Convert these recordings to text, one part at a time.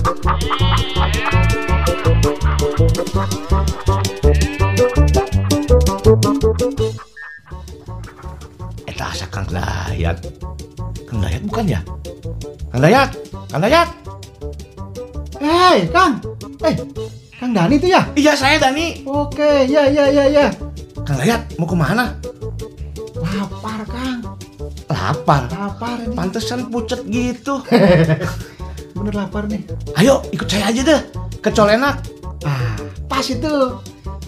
Eta asa Kang Dayat. Kang Dayat bukan ya? Kang Dayat, Kang Dayat. Hei, Kang. Eh, Kang Dani itu ya? Iya saya Dani. Oke, ya, ya, ya, ya. Kang Dayat mau ke mana? Lapar, Kang. Lapar. Lapar ini. Pantesan pucet gitu. Bener lapar nih. Ayo ikut saya aja deh ke Colenak. Ah, pas itu.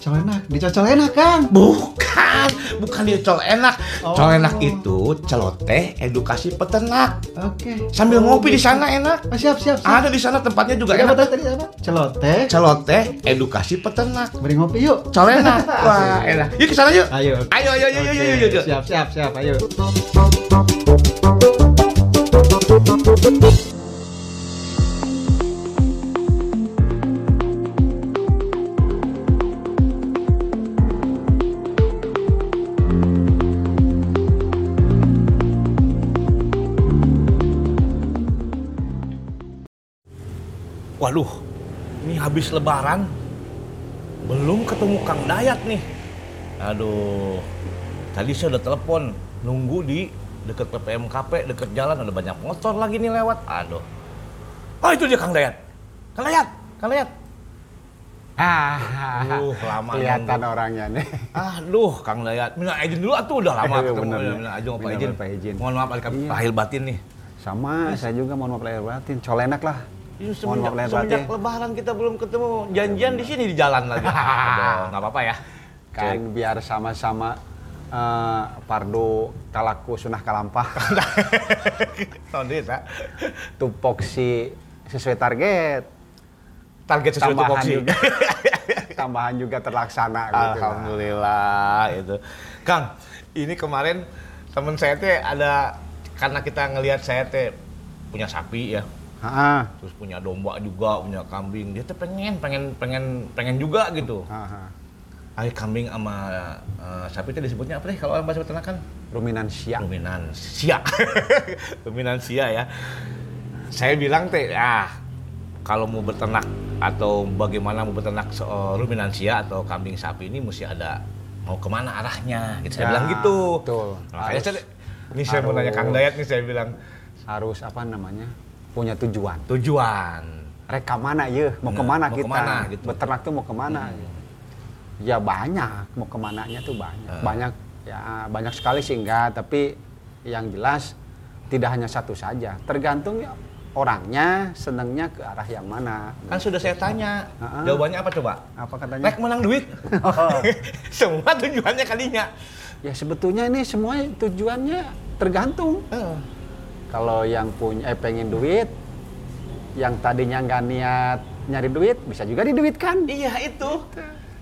Colenak, dicocol enak, Kang. Bukan, bukan di Colenak. Oh. Colenak itu celoteh edukasi peternak. Oke. Sambil Oh, ngopi di gitu. sana enak. Ah, siap, siap, siap. Ada di sana tempatnya juga apa enak. tadi apa? Celoteh. Celoteh edukasi peternak. Beri ngopi yuk. Colenak. Wah, enak. Yuk ke sana yuk. Ayo. Ayo, ayo, ayo, Oke, ayo, ayo, ayo. Siap, siap, siap. Ayo. Waduh, ini habis lebaran. Belum ketemu Kang Dayat nih. Aduh, tadi saya udah telepon. Nunggu di deket PPMKP, deket jalan. Ada banyak motor lagi nih lewat. Aduh. Oh itu dia Kang Dayat. Kang Dayat, Kang Dayat. Ah, Aduh, lama kelihatan nunggu. orangnya nih. Aduh, Kang Dayat. Minta izin dulu atuh udah lama ketemu. bener, Minta bener. izin, Pak izin. Pak izin. Mohon maaf Alika, Iya. lahir batin nih. Sama, saya juga mohon maaf lahir batin. Colenak lah. Mohon semenjak, semenjak lebaran kita belum ketemu. Janjian di sini di jalan lagi. Aduh, nggak apa-apa ya. Kan biar sama-sama eh, pardo kalaku sunah kalampah. Tahun Pak. Tupoksi sesuai target. Target sesuai Tambahan tupoksi. juga. Tambahan juga terlaksana gitu. lah. Alhamdulillah itu. Kang, ini kemarin temen saya teh ada karena kita ngelihat saya teh punya sapi ya, Ha-ha. terus punya domba juga, punya kambing. Dia teh pengen, pengen, pengen, pengen juga gitu. Ha-ha. Ay, kambing sama eh, sapi itu disebutnya apa deh kalau orang bahasa peternakan? Ruminansia. Ruminansia. Ruminansia ya. Saya bilang teh, ah kalau mau beternak atau bagaimana mau beternak se- eh, ruminansia atau kambing sapi ini mesti ada mau ke mana arahnya. Gitu. Saya Ya, bilang gitu. betul. Makanya Harus- saya, ini saya mau nanya Kang. Dayat nih saya bilang Harus apa namanya? Punya tujuan. tujuan. Reka mana ya? Mau Nah, ke mana mau kita? ke mana gitu. Beternak tuh mau ke mana? Ya banyak, mau ke mananya tuh banyak. Eh. Banyak, ya banyak sekali sih enggak, tapi yang jelas tidak hanya satu saja. Tergantung ya orangnya senangnya ke arah yang mana. Kan sudah saya tanya. Ah. Jawabannya apa coba? Apa katanya? Rek menang duit. Semua tujuannya kalinya. Ya sebetulnya ini semua tujuannya tergantung. Eh. Kalau yang punya eh pengen duit, yang tadinya nggak niat nyari duit, bisa juga diduitkan. Iya itu.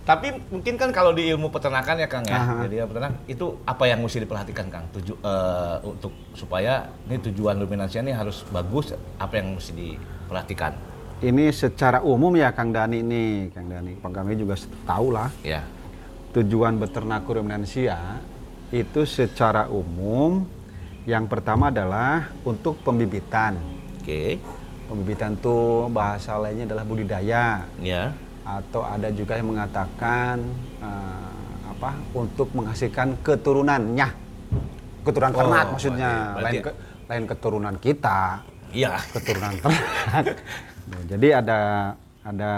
Tapi mungkin kan kalau di ilmu peternakan ya Kang ya, Aha. jadi ya peternak itu apa yang mesti diperhatikan Kang tuju eh, untuk supaya ini tujuan luminansia ini harus bagus, apa yang mesti diperhatikan? Ini secara umum ya Kang Dani nih, Kang Dani, Bang kami juga tahu lah Ya, tujuan beternak ruminansia itu secara umum yang pertama adalah untuk pembibitan. oke, Pembibitan itu bahasa lainnya adalah budidaya ya, atau ada juga yang mengatakan eh, apa untuk menghasilkan keturunannya. Keturunan Oh, ternak maksudnya, berarti- lain ke- lain keturunan kita. iya, keturunan ternak. Nah, jadi ada ada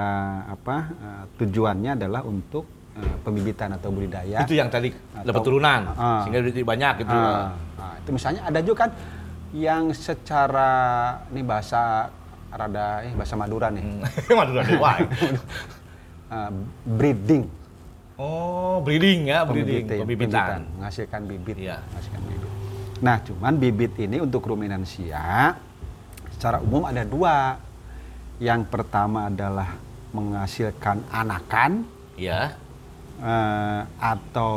apa eh, tujuannya adalah untuk eh, pembibitan atau budidaya. itu yang tadi dapat Atau- turunan, Ah. sehingga duit banyak gitu. Ah, nah, itu misalnya ada juga kan yang secara ini bahasa rada eh bahasa Madura nih. Hmm. Madura Dewa. eh, breeding. Oh, breeding ya, breeding, Pembibitan, pembibitan. menghasilkan bibit, Iya. menghasilkan bibit. Nah, cuman bibit ini untuk ruminansia secara umum ada dua. Yang pertama adalah menghasilkan anakan Ya, eh, atau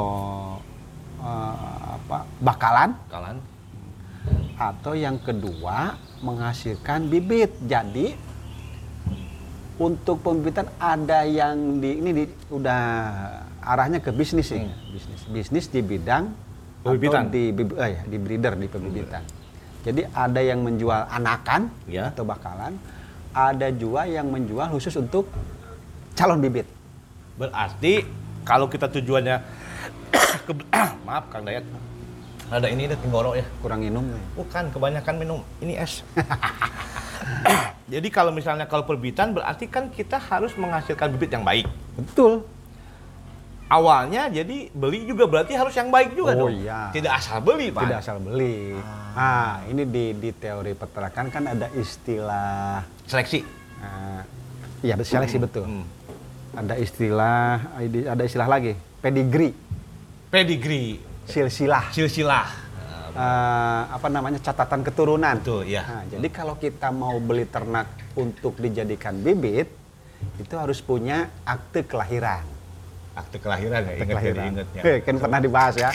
eh, apa bakalan, kalian. atau yang kedua menghasilkan bibit. Jadi untuk pembibitan ada yang di ini di, udah arahnya ke bisnis sih, bisnis bisnis di bidang Pembibitan. atau di bib- eh, ya, di breeder di pembibitan. Jadi ada yang menjual anakan Ya. atau bakalan, ada juga yang menjual khusus untuk calon bibit. Berarti kalau kita tujuannya ke, maaf Kang Dayat. Ada ini deh tenggorok ya. Kurang minum. nih. Bukan, kebanyakan minum. Ini es. Jadi kalau misalnya kalau perbitan berarti kan kita harus menghasilkan bibit yang baik. Betul. Awalnya jadi beli juga berarti harus yang baik juga Oh, dong. iya. Tidak asal beli, Pak. Tidak asal beli. Nah, ini di, di teori peternakan kan ada istilah Seleksi. Nah, iya seleksi betul. Hmm. Ada istilah, ada istilah lagi, pedigree, Pedigree, silsilah, silsilah. Eh, apa namanya catatan keturunan. Betul, ya. Nah, jadi kalau kita mau beli ternak untuk dijadikan bibit, itu harus punya akte kelahiran. Akte kelahiran ya, Akte ingat kelahiran. jadi ingat ya. Eh, kan pernah dibahas ya.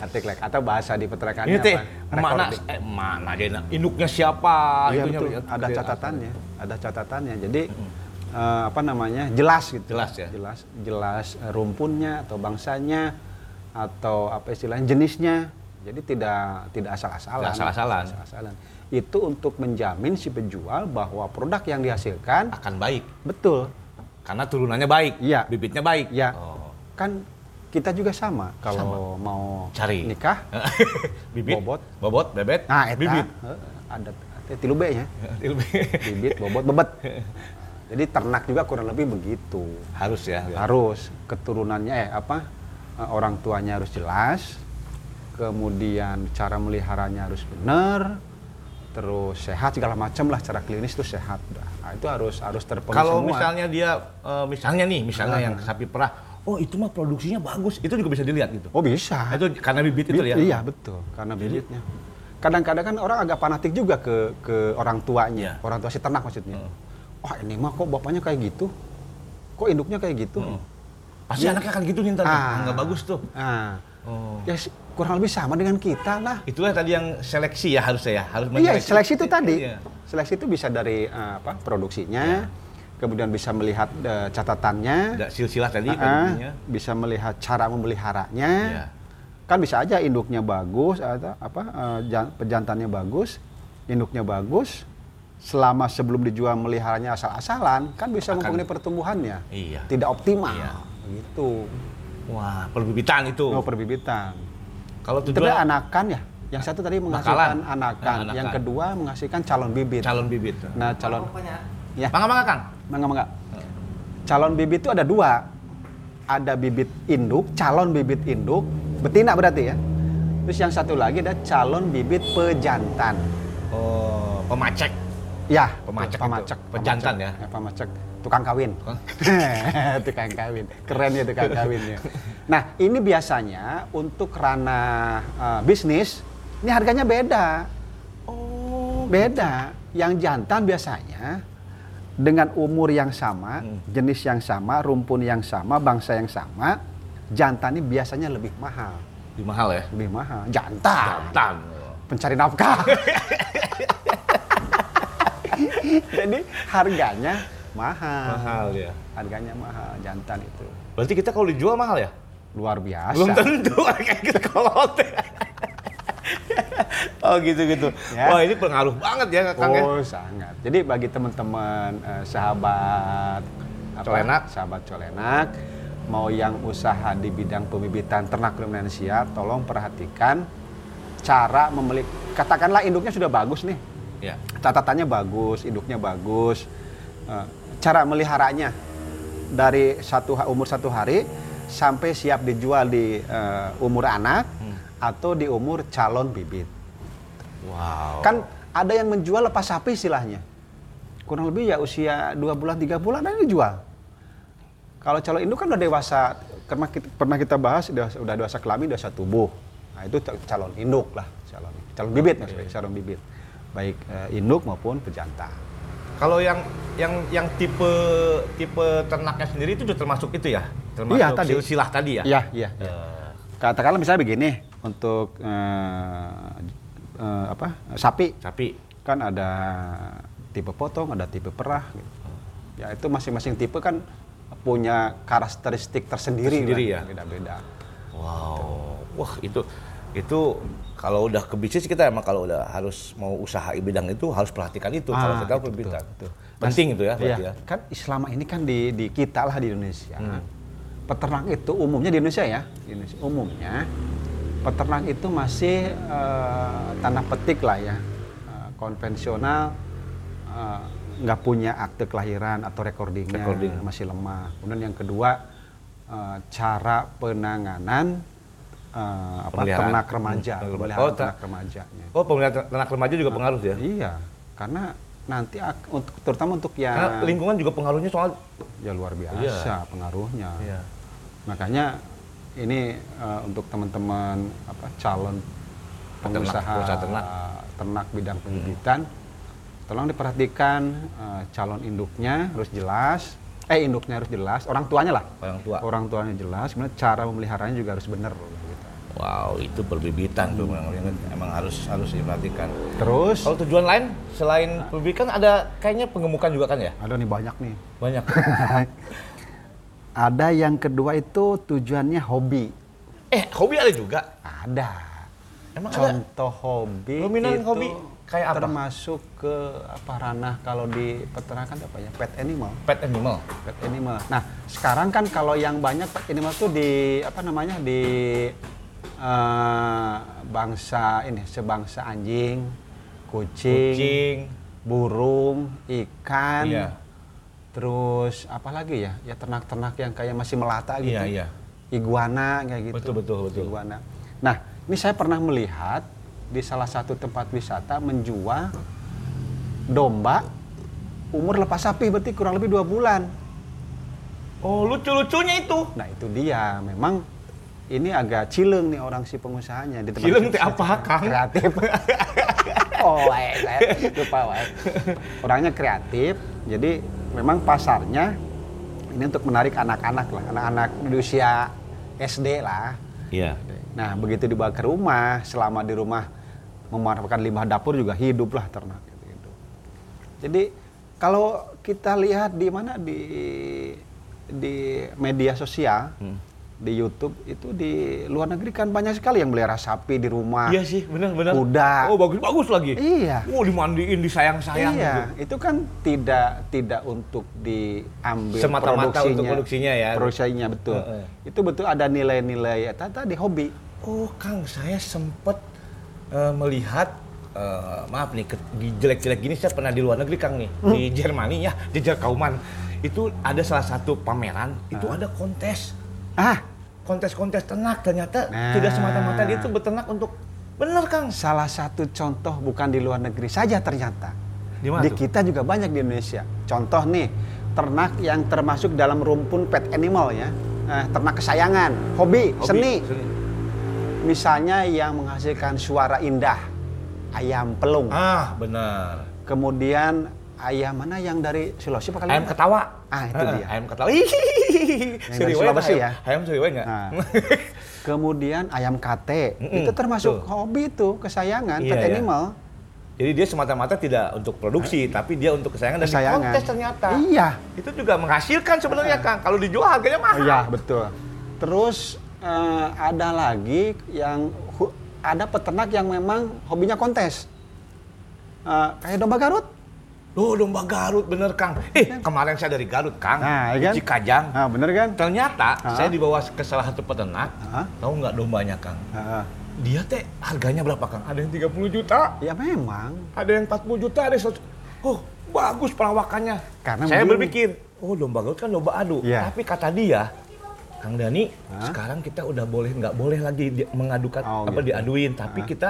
Akte kelahiran atau bahasa di peternakannya Ini teh apa? mana eh, mana dia induknya siapa Iya itunya, betul. ya. Ada catatannya, ada catatannya. Jadi eh, apa namanya jelas gitu. Jelas ya? Jelas, jelas eh, rumpunnya atau bangsanya atau apa istilahnya jenisnya. Jadi tidak tidak asal-asalan. Tidak asal-asalan. Asal-asalan. Itu untuk menjamin si penjual bahwa produk yang dihasilkan akan baik betul. karena turunannya baik, Iya. bibitnya baik. Ya, Oh. kan kita juga sama kalau mau Cari. nikah. bibit, Bobot. bobot, bebet, Nah, eta, bibit. ada tilu B nya. bibit, bobot, bebet. Jadi ternak juga kurang lebih begitu. harus ya. Harus keturunannya eh apa eh, orang tuanya harus jelas, kemudian cara meliharanya harus benar, terus sehat segala macam lah cara klinis itu sehat. Nah, itu harus harus terpenuhi Kalau semua. misalnya dia, eh, misalnya nih, misalnya Ah. yang sapi perah, oh itu mah produksinya bagus, itu juga bisa dilihat gitu. Oh bisa. Nah, itu karena bibit itu ya. Iya betul, karena bibitnya. Kadang-kadang kan orang agak fanatik juga ke ke orang tuanya, Iya. orang tua si ternak maksudnya. Wah ini mah kok bapaknya kayak gitu, kok induknya kayak gitu. Pasti anaknya akan gitu nih. Ah. Nggak bagus tuh. Nah, Oh. ya kurang lebih sama dengan kita lah. Itulah tadi yang seleksi ya harusnya ya, harus Iya, seleksi itu tadi. Iya. Seleksi itu bisa dari eh, apa produksinya, kemudian bisa melihat eh, catatannya, silsilah tadi ah, pedigree-nya. bisa melihat cara memeliharanya. Iya. Kan bisa aja induknya bagus atau apa eh, jan- pejantannya bagus, induknya bagus. Selama sebelum dijual meliharanya asal-asalan, kan bisa Akan- mempengaruhi pertumbuhannya. Iya. Tidak optimal. Iya. Gitu. Wah, perbibitan itu. Oh, perbibitan. Kalau tujuan kan anakan ya. Yang satu tadi menghasilkan anakan, Anakan. yang kedua menghasilkan calon bibit. calon bibit. Nah, calon ya, Mangga mangga Kang. mangga mangga. Calon bibit itu ada dua. Ada bibit induk, calon bibit induk, betina berarti ya. Terus yang satu lagi ada calon bibit pejantan. Oh, pemacek. Ya, Pemacek itu. pemacek, Pejantan pemacek. ya? pemacek. Tukang kawin. Tukang? tukang kawin. Keren ya tukang kawinnya. Nah, ini biasanya untuk ranah eh, bisnis, ini harganya beda. Oh, Beda. Yang jantan biasanya dengan umur yang sama, Hmm. jenis yang sama, rumpun yang sama, bangsa yang sama, jantan ini biasanya lebih mahal. lebih mahal ya. Lebih mahal. Jantan. Jantan. Pencari nafkah. Jadi harganya mahal. Mahal ya. Harganya mahal jantan itu. Berarti kita kalau dijual mahal ya? Luar biasa. Belum tentu kayak gitu kolot. oh gitu-gitu. Ya. Wah ini pengaruh banget ya Kang ya. Oh sangat. Jadi bagi teman-teman eh, sahabat apa, Colenak. sahabat colenak, mau yang usaha di bidang pembibitan ternak ruminansia, tolong perhatikan cara membeli. Katakanlah induknya sudah bagus nih, Ya. catatannya bagus, induknya bagus, eh, cara meliharanya dari satu umur satu hari sampai siap dijual di eh, umur anak Hmm. atau di umur calon bibit. Wow. Kan ada yang menjual lepas sapi istilahnya. Kurang lebih ya usia dua bulan tiga bulan yang dijual. Kalau calon induk kan udah dewasa, karena kita, pernah kita bahas udah, dewasa kelamin, dewasa tubuh. Nah itu ca- calon induk lah, calon calon bibit maksudnya, calon bibit. Baik eh, induk maupun pejantan. Kalau yang yang yang tipe tipe ternaknya sendiri itu sudah termasuk itu ya? Termasuk Iya, tadi. silsilah tadi ya? Iya, iya. iya. Eh, Katakanlah misalnya begini, untuk eh, eh, apa sapi sapi. kan ada tipe potong, ada tipe perah. Gitu. Ya itu masing-masing tipe kan punya karakteristik tersendiri, Tersendiri lah, ya? beda-beda. Wow. Wah itu Itu kalau udah ke bisnis kita emang kalau udah harus mau usaha bidang itu harus perhatikan itu kalau Ah, kita itu, perbitan. betul, betul. Penting itu ya berarti Iya, ya. kan selama ini kan di, di kita lah di Indonesia. Hmm. Peternak itu umumnya di Indonesia ya, di Indonesia umumnya peternak itu masih eh, tanda petik lah ya eh, konvensional eh, nggak punya akte kelahiran atau recordingnya Recording. masih lemah. Kemudian yang kedua eh, cara penanganan eh, apa Pemeliharaan. ternak remaja, Hmm, oh, ter- ternak remajanya. Oh, pemeliharaan ternak remaja juga pengaruh ya? Iya, karena nanti untuk terutama untuk yang Karena lingkungan juga pengaruhnya soal ya luar biasa Iya. pengaruhnya. Iya. Makanya ini eh, untuk teman-teman apa calon pengusaha pengusaha ternak. ternak bidang pembibitan, tolong diperhatikan eh, calon induknya harus jelas, eh induknya harus jelas, orang tuanya lah, orang tua. orang tuanya jelas, kemudian cara memeliharanya juga harus benar. Wow, itu perbibitan tuh memang, emang harus harus diperhatikan. Terus Kalau tujuan lain selain perbibitan ada kayaknya pengemukan juga kan ya? ada nih banyak nih. Banyak. ada yang kedua itu tujuannya hobi. eh, hobi ada juga. Ada. Emang ada? Contoh hobi Dominan itu hobi kayak apa? termasuk ke apa ranah kalau di peternakan apa ya pet animal Pet animal. pet animal nah sekarang kan kalau yang banyak pet animal tuh di apa namanya di eh, bangsa ini sebangsa anjing kucing, Kucing. burung ikan Iya. terus apa lagi ya ya ternak-ternak yang kayak masih melata gitu Iya, iya. iguana kayak gitu Betul, betul, betul. iguana nah ini saya pernah melihat di salah satu tempat wisata menjual domba umur lepas sapi berarti kurang lebih dua bulan Oh, lucu-lucunya itu. nah itu dia memang ini agak cileng nih orang si pengusahanya di tempat Cileng teh apa, Kang? kreatif oh wae, saya lupa wae. orangnya kreatif jadi memang pasarnya ini untuk menarik anak-anak lah anak-anak di usia SD lah Iya. nah begitu dibawa ke rumah selama di rumah memanfaatkan limbah dapur juga hidup lah ternak gitu, gitu. jadi kalau kita lihat di mana di di media sosial Hmm. Di YouTube itu di luar negeri kan banyak sekali yang melihara sapi di rumah Iya sih, benar-benar. Kuda. Oh, bagus-bagus lagi. Iya. Oh, dimandiin, disayang-sayang iya, gitu. itu kan tidak tidak untuk diambil Semata-mata untuk produksinya. produksinya ya. Produksinya betul. Heeh. Itu betul ada nilai-nilai ya, tadi hobi. Oh, Kang, saya sempat eh, melihat eh, maaf nih, di jelek-jelek gini saya pernah di luar negeri, Kang nih, Hmm. di Jermani ya, di Kauman. Itu ada salah satu pameran, itu ada kontes. Ah, Kontes-kontes ternak ternyata Nah. tidak semata-mata dia itu beternak untuk bener, Kang. salah satu contoh bukan di luar negeri saja ternyata. Di mana Di tuh? kita juga banyak di Indonesia. Contoh nih, ternak yang termasuk dalam rumpun pet animal ya. Eh, ternak kesayangan, hobi, Hobi, seni. Misalnya yang menghasilkan suara indah, ayam pelung. Ah, benar. Kemudian ayam mana yang dari Sulawesi apa Ayam ketawa. Ah, itu Eh, dia. Ayam ketawa. Dari Suriway Sulawesi ayam- ya? Ayam suriway nggak? Nah, kemudian ayam kate, Mm-mm, itu termasuk betul. hobi tuh, kesayangan, Iya, pet iya. animal. Jadi dia semata-mata tidak untuk produksi, tapi dia untuk kesayangan dan Kesayangan. kontes ternyata. Iya. Itu juga menghasilkan sebenarnya Kang. Kalau dijual harganya mahal. Iya, betul. Terus eh, ada lagi yang ada peternak yang memang hobinya kontes. Eh, kayak domba Garut. Loh, domba Garut bener Kang. Eh, kemarin saya dari Garut Kang. Nah, iya kan? Cikajang. Nah, bener kan? Ternyata Ah. saya dibawa ke salah satu peternak. Ah. Tahu nggak dombanya Kang? Heeh. Dia teh harganya berapa Kang? Ada yang 30 juta, ya memang. ada yang 40 juta, ada yang 100. Oh, bagus perawakannya. Karena saya mungkin- berpikir, oh domba Garut kan domba adu. Iya. Tapi kata dia, Kang Dani, Hah? sekarang kita udah boleh nggak boleh lagi di- mengadukan Oh, apa gitu. diaduin, tapi Ah. kita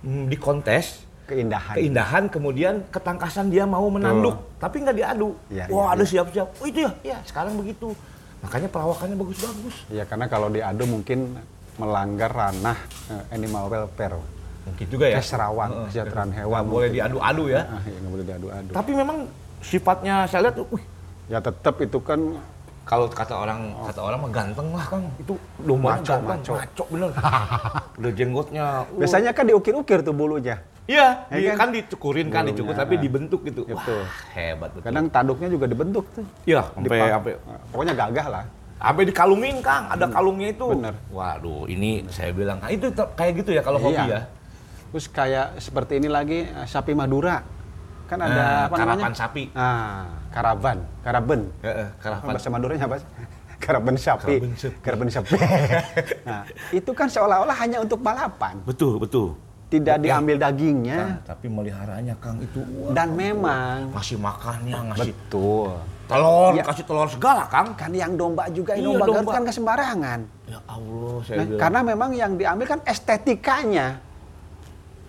mm, di kontes Keindahan. keindahan kemudian ketangkasan dia mau menanduk tapi nggak diadu Iya, wah iya, ada iya. siap-siap oh itu ya ya sekarang begitu makanya perawakannya bagus-bagus Ya karena kalau diadu mungkin melanggar ranah eh, animal welfare. mungkin juga ya Keserawaan, Heeh. kesejahteraan hewan Nggak boleh diadu-adu ya Ah, ya nggak boleh diadu-adu. tapi memang sifatnya saya lihat wih, Ya tetap itu kan kalau kata orang kata orang mah ganteng lah kang itu domba Maco, ganteng maco. maco bener udah jenggotnya uh. biasanya kan diukir-ukir tuh bulunya. iya Ya di- kan? kan dicukurin kan Bulunya, dicukur tapi dibentuk gitu Betul. wah hebat betul Kadang tanduknya juga dibentuk tuh. iya sampai sampai Pokoknya gagah lah. Sampai dikalungin Kang, ada kalungnya itu. Bener. Waduh, ini saya bilang, ah, itu kayak gitu ya kalau hobi Iya. ya. Terus kayak seperti ini lagi sapi Madura. Kan ada Nah, apa namanya? karapan sapi. Ah, karavan, karaben. Heeh, karavan. Bahasa Maduranya apa? sih? Karaben sapi. Karaben sapi. Nah, itu kan seolah-olah hanya untuk balapan. Betul, betul. Tidak Oke. diambil Kang, dagingnya. tapi meliharanya Kang itu wah, Dan memang ngasih makannya, ngasih betul. telur, Iya. kasih telur segala Kang. Kan yang domba juga, Iya, ini domba Garut domba. kan ke sembarangan. Ya Allah, saya Nah, bilang. karena memang yang diambil kan estetikanya.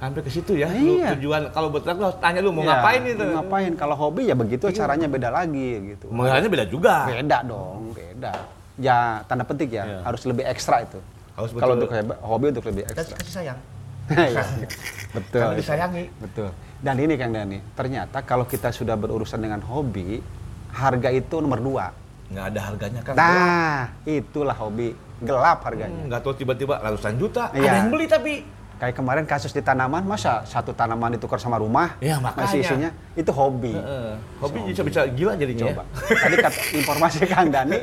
Sampai ke situ ya, lu Iya. tujuan kalau betul lu harus tanya lu mau Ya, ngapain itu? mau Ngapain? Kalau hobi ya begitu caranya beda lagi gitu. Meliharanya beda juga. Beda dong, beda. Ya tanda petik ya, Iya. harus lebih ekstra itu. Harus Kalau untuk hobi untuk lebih ekstra. kasih sayang. Iya, Betul. Karena disayangi. Betul. Dan ini Kang Dani, ternyata kalau kita sudah berurusan dengan hobi, harga itu nomor dua. Nggak ada harganya kan. Nah, itulah hobi. Gelap harganya. Hmm, nggak tahu tiba-tiba ratusan juta. Iya. Ada yang beli tapi. Kayak kemarin kasus di tanaman, masa satu tanaman ditukar sama rumah? Iya, makanya. Masih isinya, itu hobi. Heeh. Hobi bisa bisa gila jadinya. Coba. Tadi kata informasi Kang Dani,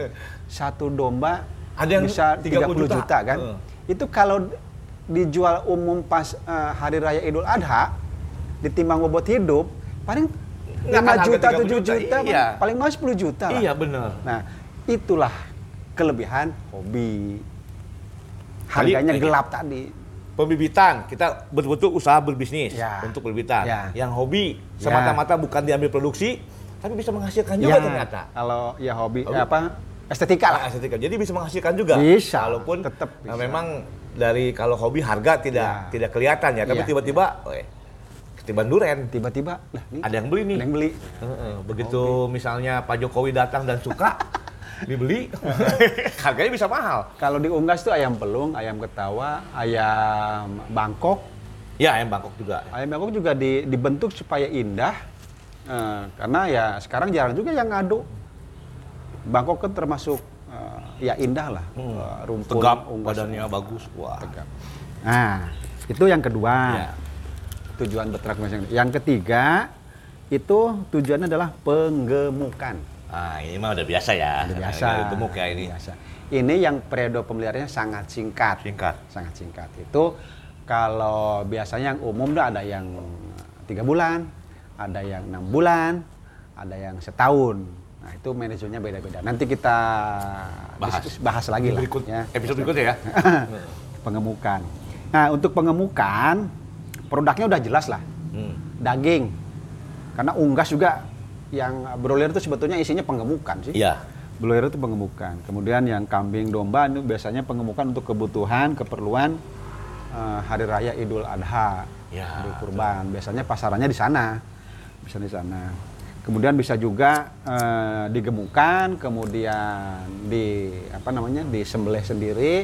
satu domba Ada yang bisa 30 30 juta, juta, kan? Heeh. Itu kalau dijual umum pas eh, hari raya Idul Adha, ditimbang bobot hidup, paling Nggak 5 akan harga juta, 30 7 juta, juta, iya. paling mau 10 juta lah. Iya benar. Nah, itulah kelebihan hobi. Tadi- Harganya eh, gelap tadi. Pembibitan, kita betul-betul usaha berbisnis Ya. untuk pembibitan. Ya. Yang hobi Ya. semata-mata bukan diambil produksi, tapi bisa menghasilkan juga Ya, ternyata. Kalau ya hobi, Hobi. apa estetika lah. Ah, estetika. Jadi bisa menghasilkan juga. Bisa, Walaupun tetap nah, bisa. memang dari kalau hobi harga tidak Ya. tidak kelihatan ya, tapi Ya. tiba-tiba, eh, ketiban duren. Tiba-tiba, ini Ada yang beli nih. ada yang beli. Heeh, begitu misalnya Pak Jokowi datang dan suka dibeli, harganya bisa mahal. Kalau di Unggas tuh ayam pelung, ayam ketawa, ayam Bangkok. Ya, ayam Bangkok juga. Ayam Bangkok juga di- dibentuk supaya indah. Eh, karena ya sekarang jarang juga yang ngadu. Bangkok kan termasuk eh, ya indah lah. Hmm. Eh, rumpun Tegap, Unggas. badannya bagus. Wah. Tegap. Nah, itu yang kedua. Ya. Tujuan masyarakat. Yang ketiga, itu tujuannya adalah penggemukan. Ah, ini mah udah biasa ya. Udah biasa. Nah, Gemuk ya ini. Biasa. Ini yang periode pemeliharaannya sangat singkat. Singkat. Sangat singkat. Itu kalau biasanya yang umum tuh ada yang tiga bulan, ada yang enam bulan, ada yang setahun. Nah itu manajemennya beda-beda. Nanti kita Bahas. bahas lagi lah. Berikut, ya. episode berikutnya ya. pengemukan. Nah untuk pengemukan produknya udah jelas lah. Hmm. Daging. Karena unggas juga yang broiler itu sebetulnya isinya pengemukan sih. Iya. Broiler itu pengemukan. Kemudian yang kambing domba itu biasanya pengemukan untuk kebutuhan, keperluan eh, hari raya Idul Adha, Ya, hari kurban. Biasanya pasarannya di sana. Bisa di sana. Kemudian bisa juga eh, digemukan, kemudian di apa namanya? disembelih sendiri.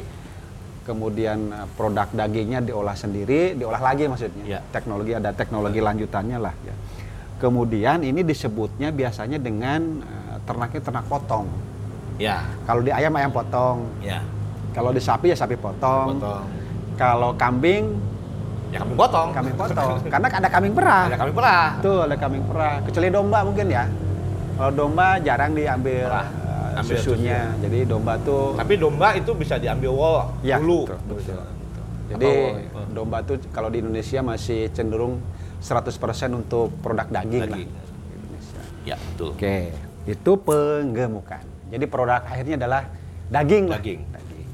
Kemudian eh, produk dagingnya diolah sendiri, diolah lagi maksudnya. Ya. Teknologi ada teknologi lanjutannya lah ya. Kemudian ini disebutnya biasanya dengan eh, ternaknya ternak potong. Ya. Kalau di ayam ayam potong, Ya. kalau di sapi ya sapi potong. Potong. Kalau kambing Ya kami potong. kambing potong. Karena ada kambing perah. Ada kami perah. Tuh ada kambing perah. Kecuali domba mungkin ya. Kalau domba jarang diambil Perah. eh, Ambil susunya. Jadi domba tuh Tapi domba itu bisa diambil wol ya, dulu. betul, betul, betul. Jadi domba tuh kalau di Indonesia masih cenderung 100% untuk produk daging, lah. Daging. Indonesia. Ya, betul. Oke, itu penggemukan. Jadi produk akhirnya adalah daging. lah. Daging. Daging.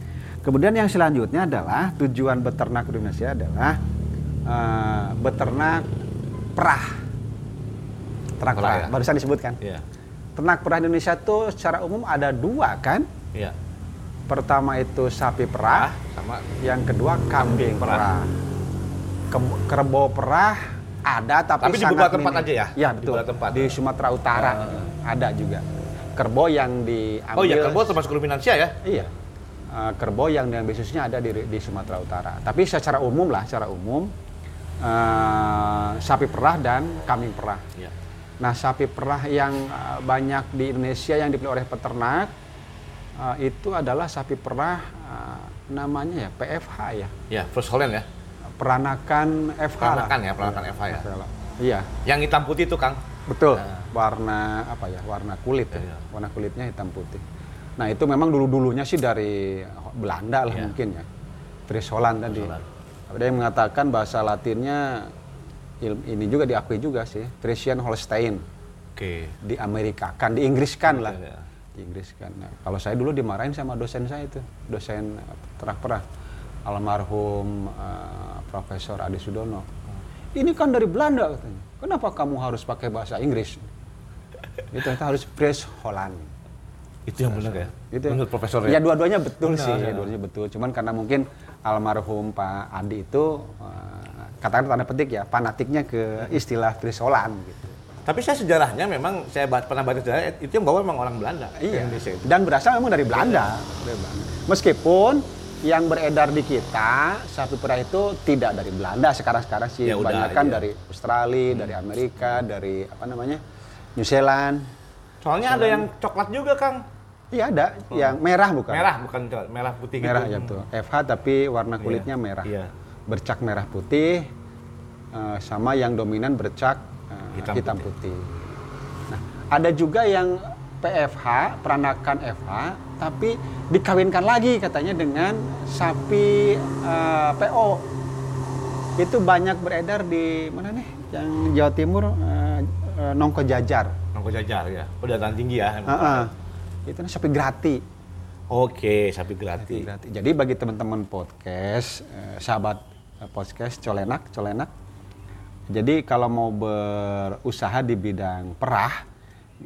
Kemudian yang selanjutnya adalah tujuan beternak di Indonesia adalah eh, beternak perah. Ternak Perah, perah, ya? barusan disebutkan. Iya. Ternak perah di Indonesia tuh secara umum ada dua kan. Iya. Pertama itu sapi perah, Sama yang kedua kambing perah. perah. Ke- kerbau perah ada tapi, Tapi di beberapa tempat minim. aja ya? Iya Di betul. beberapa tempat. Di Sumatera Utara ada juga. Kerbau yang diambil. Oh iya, kerbau termasuk ruminansia ya? Iya. Eh, kerbau yang diambil susunya ada di, di Sumatera Utara. Tapi secara umum lah, secara umum eh, sapi perah dan kambing perah. Iya. Nah, sapi perah yang banyak di Indonesia yang dipilih oleh peternak eh, itu adalah sapi perah eh, namanya ya PFH ya. Ya, first Holland ya. Peranakan FH lah. Peranakan ya, peranakan FH ya. lah. Iya, Yang hitam putih itu, Kang. betul. Nah. Warna apa ya? Warna kulit ya. Iya. Warna kulitnya hitam putih. Nah itu memang dulu-dulunya sih dari Belanda lah Iya. mungkin ya. Fries Holland tadi. Ada yang mengatakan bahasa Latinnya ini juga diakui juga sih, Frisian Holstein Oke. di Amerika kan, di Inggris kan lah. Iya. Di Inggris kan. Nah, kalau saya dulu dimarahin sama dosen saya itu, dosen eh, terah-perah almarhum eh, Profesor Adi Sudono. Ini kan dari Belanda katanya. Kenapa kamu harus pakai bahasa Inggris? Itu ternyata harus Fries Holland. Itu yang benar ya? Gitu. Menurut profesor Ya ya? dua-duanya betul Benar, sih, ya. dua-duanya betul. Cuman karena mungkin almarhum Pak Adi itu eh, katakan tanda petik ya, fanatiknya ke istilah Fries Holland gitu. Tapi saya sejarahnya memang saya pernah baca sejarah itu yang bawa memang orang Belanda. Iya. Indonesia itu. Dan berasal memang dari Belanda. Dari Belanda. Meskipun yang beredar di kita sapi perah itu tidak dari Belanda sekarang-sekarang sih Ya kebanyakan iya. dari Australia, dari Amerika, dari apa namanya New Zealand. Soalnya ada yang coklat juga, Kang. Iya ada, yang merah bukan? Merah bukan coklat, merah putih Merah gitu. ya tuh. FH tapi warna kulitnya Iya, merah. iya. Bercak merah putih eh, sama yang dominan bercak eh, Hitam hitam, putih. Nah, ada juga yang PFH, peranakan FH, tapi dikawinkan lagi katanya dengan sapi eh, PO. Itu banyak beredar di mana nih? Yang Jawa Timur eh, eh, Nongko Jajar. Nongko jajar ya. Oh, dataran tinggi ya. Heeh. Itu nih sapi grati. Oke, sapi gratis. Gratis. Jadi bagi teman-teman podcast, eh, sahabat podcast Colenak, Colenak. Jadi kalau mau berusaha di bidang perah,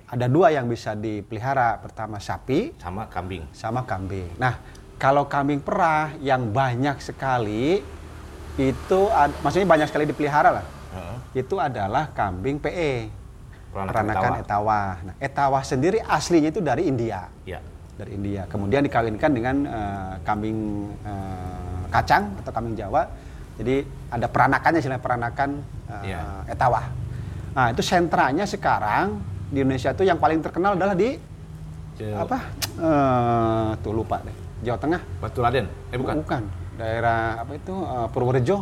ada dua yang bisa dipelihara. Pertama sapi, Sama kambing. sama kambing. Nah, kalau kambing perah yang banyak sekali itu, ad- maksudnya banyak sekali dipelihara lah. Heeh. Itu adalah kambing PE, Peranakan peranakan etawa. Nah, etawa sendiri aslinya itu dari India Ya. dari India. Kemudian dikawinkan dengan eh, kambing eh, kacang atau kambing Jawa. Jadi ada peranakannya istilah peranakan eh, Iya. etawa. Nah, itu sentranya sekarang di Indonesia itu yang paling terkenal adalah di Je- apa? Eh, tuh lupa deh. Jawa Tengah. Batu Raden? Eh bukan. Daerah apa itu? Eh, Purworejo.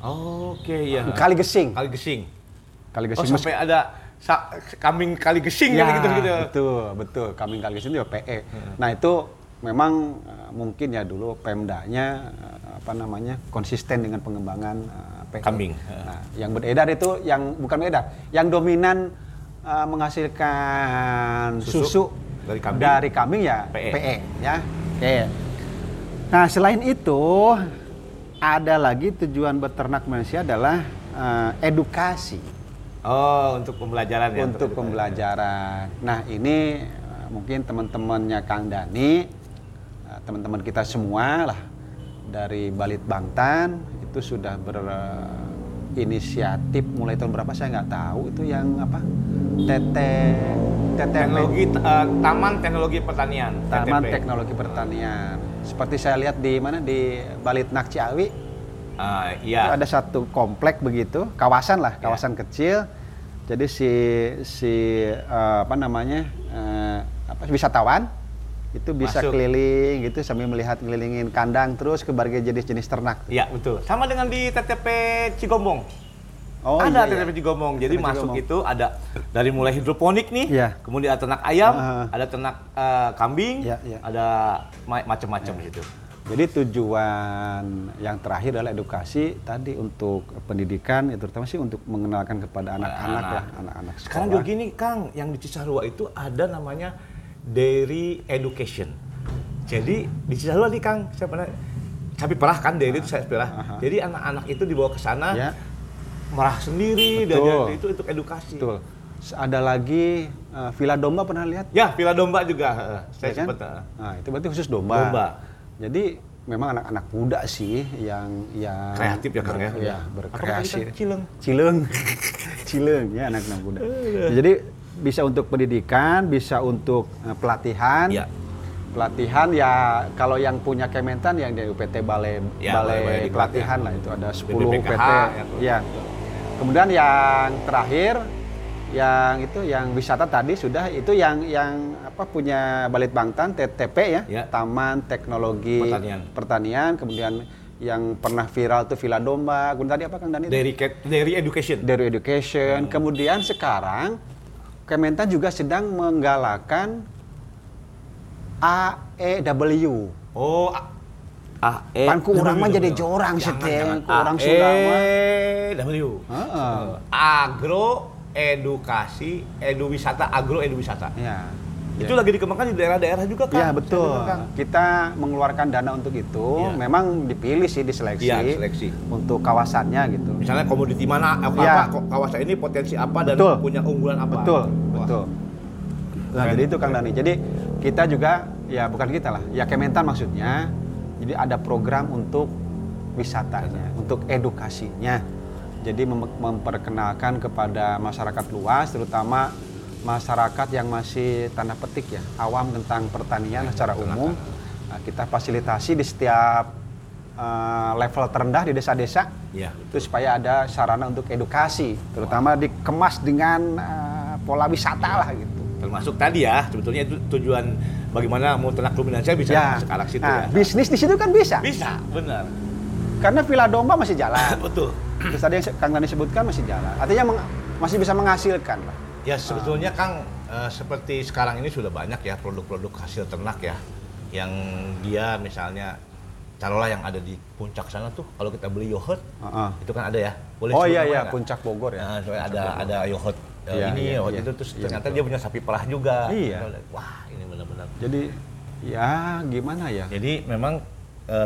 Oke, iya. Kali Gesing. Kali gesing. Kali Oh, Gesing. sampai ada sa- kambing kali gesing Ya, kan gitu gitu. betul, betul. Kambing kali itu juga PE. Nah, itu memang eh, mungkin ya dulu Pemdanya eh, apa namanya? konsisten dengan pengembangan PE. Kambing. Nah, yang beredar itu yang bukan beredar, yang dominan eh, menghasilkan Susu susu, dari kambing. dari kambing ya PE. PE, ya. Oke. Nah, selain itu ada lagi tujuan beternak manusia adalah eh, edukasi Oh, untuk pembelajaran ya. untuk pembelajaran. Nah ini eh, mungkin teman-temannya Kang Dani, teman-teman kita semua lah dari Balit Bangtan itu sudah berinisiatif mulai tahun berapa saya nggak tahu itu yang apa TT TTP Teknologi eh, Taman Teknologi Pertanian. Taman TTP. Teknologi Pertanian. Seperti saya lihat di mana di Balitnak Ciawi itu iya. ada satu komplek begitu, kawasan lah, kawasan kecil. Jadi si si eh, apa namanya eh, apa wisatawan itu bisa Masuk. keliling gitu sambil melihat ngelilingin kandang terus ke berbagai jenis-jenis ternak. Iya, betul. Sama dengan di TTP Cigombong. Oh ada iya, iya. TTP Cigombong. Jadi TTP masuk Cigombong. itu ada dari mulai hidroponik nih, Iya. kemudian ada ternak ayam, Ah. ada ternak eh, kambing, Iya, iya. ada ma- macam-macam di situ. Jadi tujuan yang terakhir adalah edukasi tadi untuk pendidikan, ya terutama sih untuk mengenalkan kepada anak-anak lah, anak-anak sekolah. Sekarang juga gini, Kang, yang di Cisarua itu ada namanya dairy education. Jadi di Cisarua nih, Kang, saya pernah sapi perah kan dairy itu saya perah. Aha. Jadi anak-anak itu dibawa ke sana Ya. merah sendiri dan itu untuk edukasi. Betul. Ada lagi eh, villa domba pernah lihat? Ya, villa domba juga. eh, Saya Ya kan? sempat. Nah, itu berarti khusus domba. Domba. Jadi memang anak-anak muda sih yang yang Kreatif ya, Kang, ya? ya, Apa berkreasi. Cileng. Cileng. Cileng ya anak-anak muda. Jadi bisa untuk pendidikan, bisa untuk eh, pelatihan. Ya. Pelatihan ya kalau yang punya Kementan yang dari UPT Balai Ya, Balai Balai di Pelatihan lah itu ada 10 BPKH, UPT. ya. Ya. Kemudian yang terakhir yang itu yang wisata tadi sudah itu yang yang apa punya Balit Bangtan TTP ya, Ya. Taman Teknologi Pertanian. Pertanian, kemudian yang pernah viral itu Villa Domba, kemudian tadi apa Kang Dani? Cat- dairy education. Dairy Education. Kemudian sekarang Kementan juga sedang menggalakkan A E W. Oh, A, A E. Pan ku urang mah jadi jorang seteng, ku urang A, Sunda mah. W. Heeh. Agro edukasi edu wisata agro edu wisata. Ya. Itu lagi dikembangkan di daerah-daerah juga kan? Ya betul. Kang. Kita mengeluarkan dana untuk itu. Iya. Memang dipilih sih diseleksi. Iya, seleksi. Untuk kawasannya gitu. Misalnya komoditi mana, apa, Iya. apa, kawasan ini potensi apa dan Betul. punya unggulan apa. Betul, Wah. betul. Nah, Keren, jadi itu Kang keren. Dani. Jadi kita juga ya bukan kita lah, ya Kementan maksudnya. Jadi ada program untuk wisatanya, untuk edukasinya. Jadi mem- memperkenalkan kepada masyarakat luas, terutama masyarakat yang masih tanda petik ya, awam tentang pertanian secara umum. Nah, kita fasilitasi di setiap eh, level terendah di desa-desa Iya. itu supaya ada sarana untuk edukasi, terutama dikemas dengan eh, pola wisata lah gitu. Termasuk tadi ya, sebetulnya itu tujuan bagaimana mau ternak ruminansia bisa masuk ke arah situ nah, ya. bisnis di situ kan bisa, Bisa, benar. karena villa domba masih jalan. Betul. Terus tadi yang Kang Dani sebutkan masih jalan, artinya masih bisa menghasilkan lah. Ya sebetulnya Kang eh, seperti sekarang ini sudah banyak ya produk-produk hasil ternak ya yang dia misalnya taruhlah yang ada di puncak sana tuh kalau kita beli yogurt Heeh. itu kan ada ya boleh Oh iya iya, puncak Bogor ya. Nah, Puncak ada Bogor. ada yogurt eh, Iya, ini yogurt iya. itu terus Iya, ternyata betul. dia punya sapi perah juga Iya. wah ini benar-benar Jadi ya gimana ya? jadi memang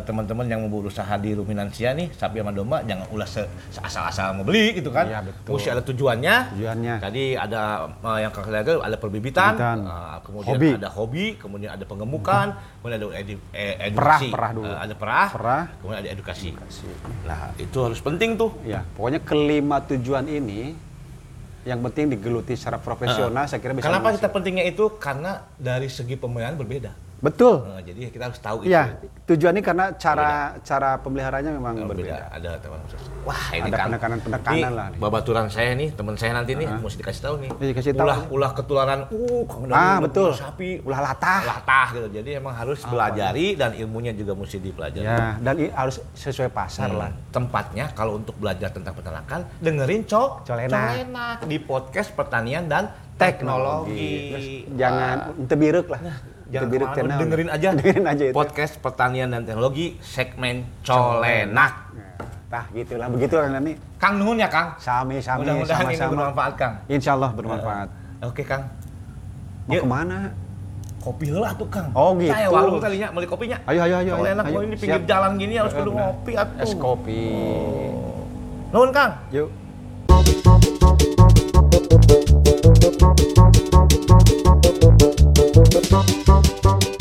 teman-teman yang mau berusaha di ruminansia nih sapi sama domba jangan ulah se- asal-asal mau beli gitu kan Iya, betul. mesti ada tujuannya Tujuannya. tadi ada eh, yang kakak ada perbibitan eh, kemudian Hobi. ada hobi kemudian ada pengemukan kemudian ada edu- eh, Perah, edukasi perah dulu. Eh, ada perah, Perah. kemudian ada edukasi nah itu harus penting tuh Ya, pokoknya kelima tujuan ini yang penting digeluti secara profesional, saya kira bisa. kenapa kita pentingnya itu karena dari segi pemeliharaan berbeda Betul. Eh, jadi kita harus tahu Iya, itu tujuannya karena cara cara pemeliharanya memang Oh, berbeda. beda. Ada teman Wah, ini Ada kan. penekanan-penekanan lah nih. Babaturan saya nih, teman saya nanti nih, mesti dikasih tahu nih. Iya, dikasih tahu. Ulah, ulah ketularan, uh, Kang Ah, betul. Sapi, Ulah latah. latah gitu. Jadi emang harus belajari dan ilmunya juga mesti dipelajari. Ya, dan harus sesuai pasar Hmm, lah. Tempatnya kalau untuk belajar tentang peternakan, dengerin cok Colenak. Colenak di podcast pertanian dan teknologi. Terus jangan ente biruk lah. Nah, jangan biruk ke mana-mana, channel. dengerin aja. dengerin aja itu. Podcast pertanian dan teknologi segmen Colenak. Nah, gitulah begitu Kang Dani. Kang nuhun ya Kang. Sami sami Mudah-mudahan ini sama-sama. bermanfaat Kang. Insya Allah bermanfaat. Oke Kang. Mau Yuk. ke mana? Kopi lah tuh Kang. Oh, gitu. Saya warung tadinya beli kopinya. Ayo ayo ayo. Kalau ayo, enak ayo. ini pinggir Siap. jalan gini harus kudu ngopi atuh. Es kopi. Nuhun Kang. Yuk. Thank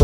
you.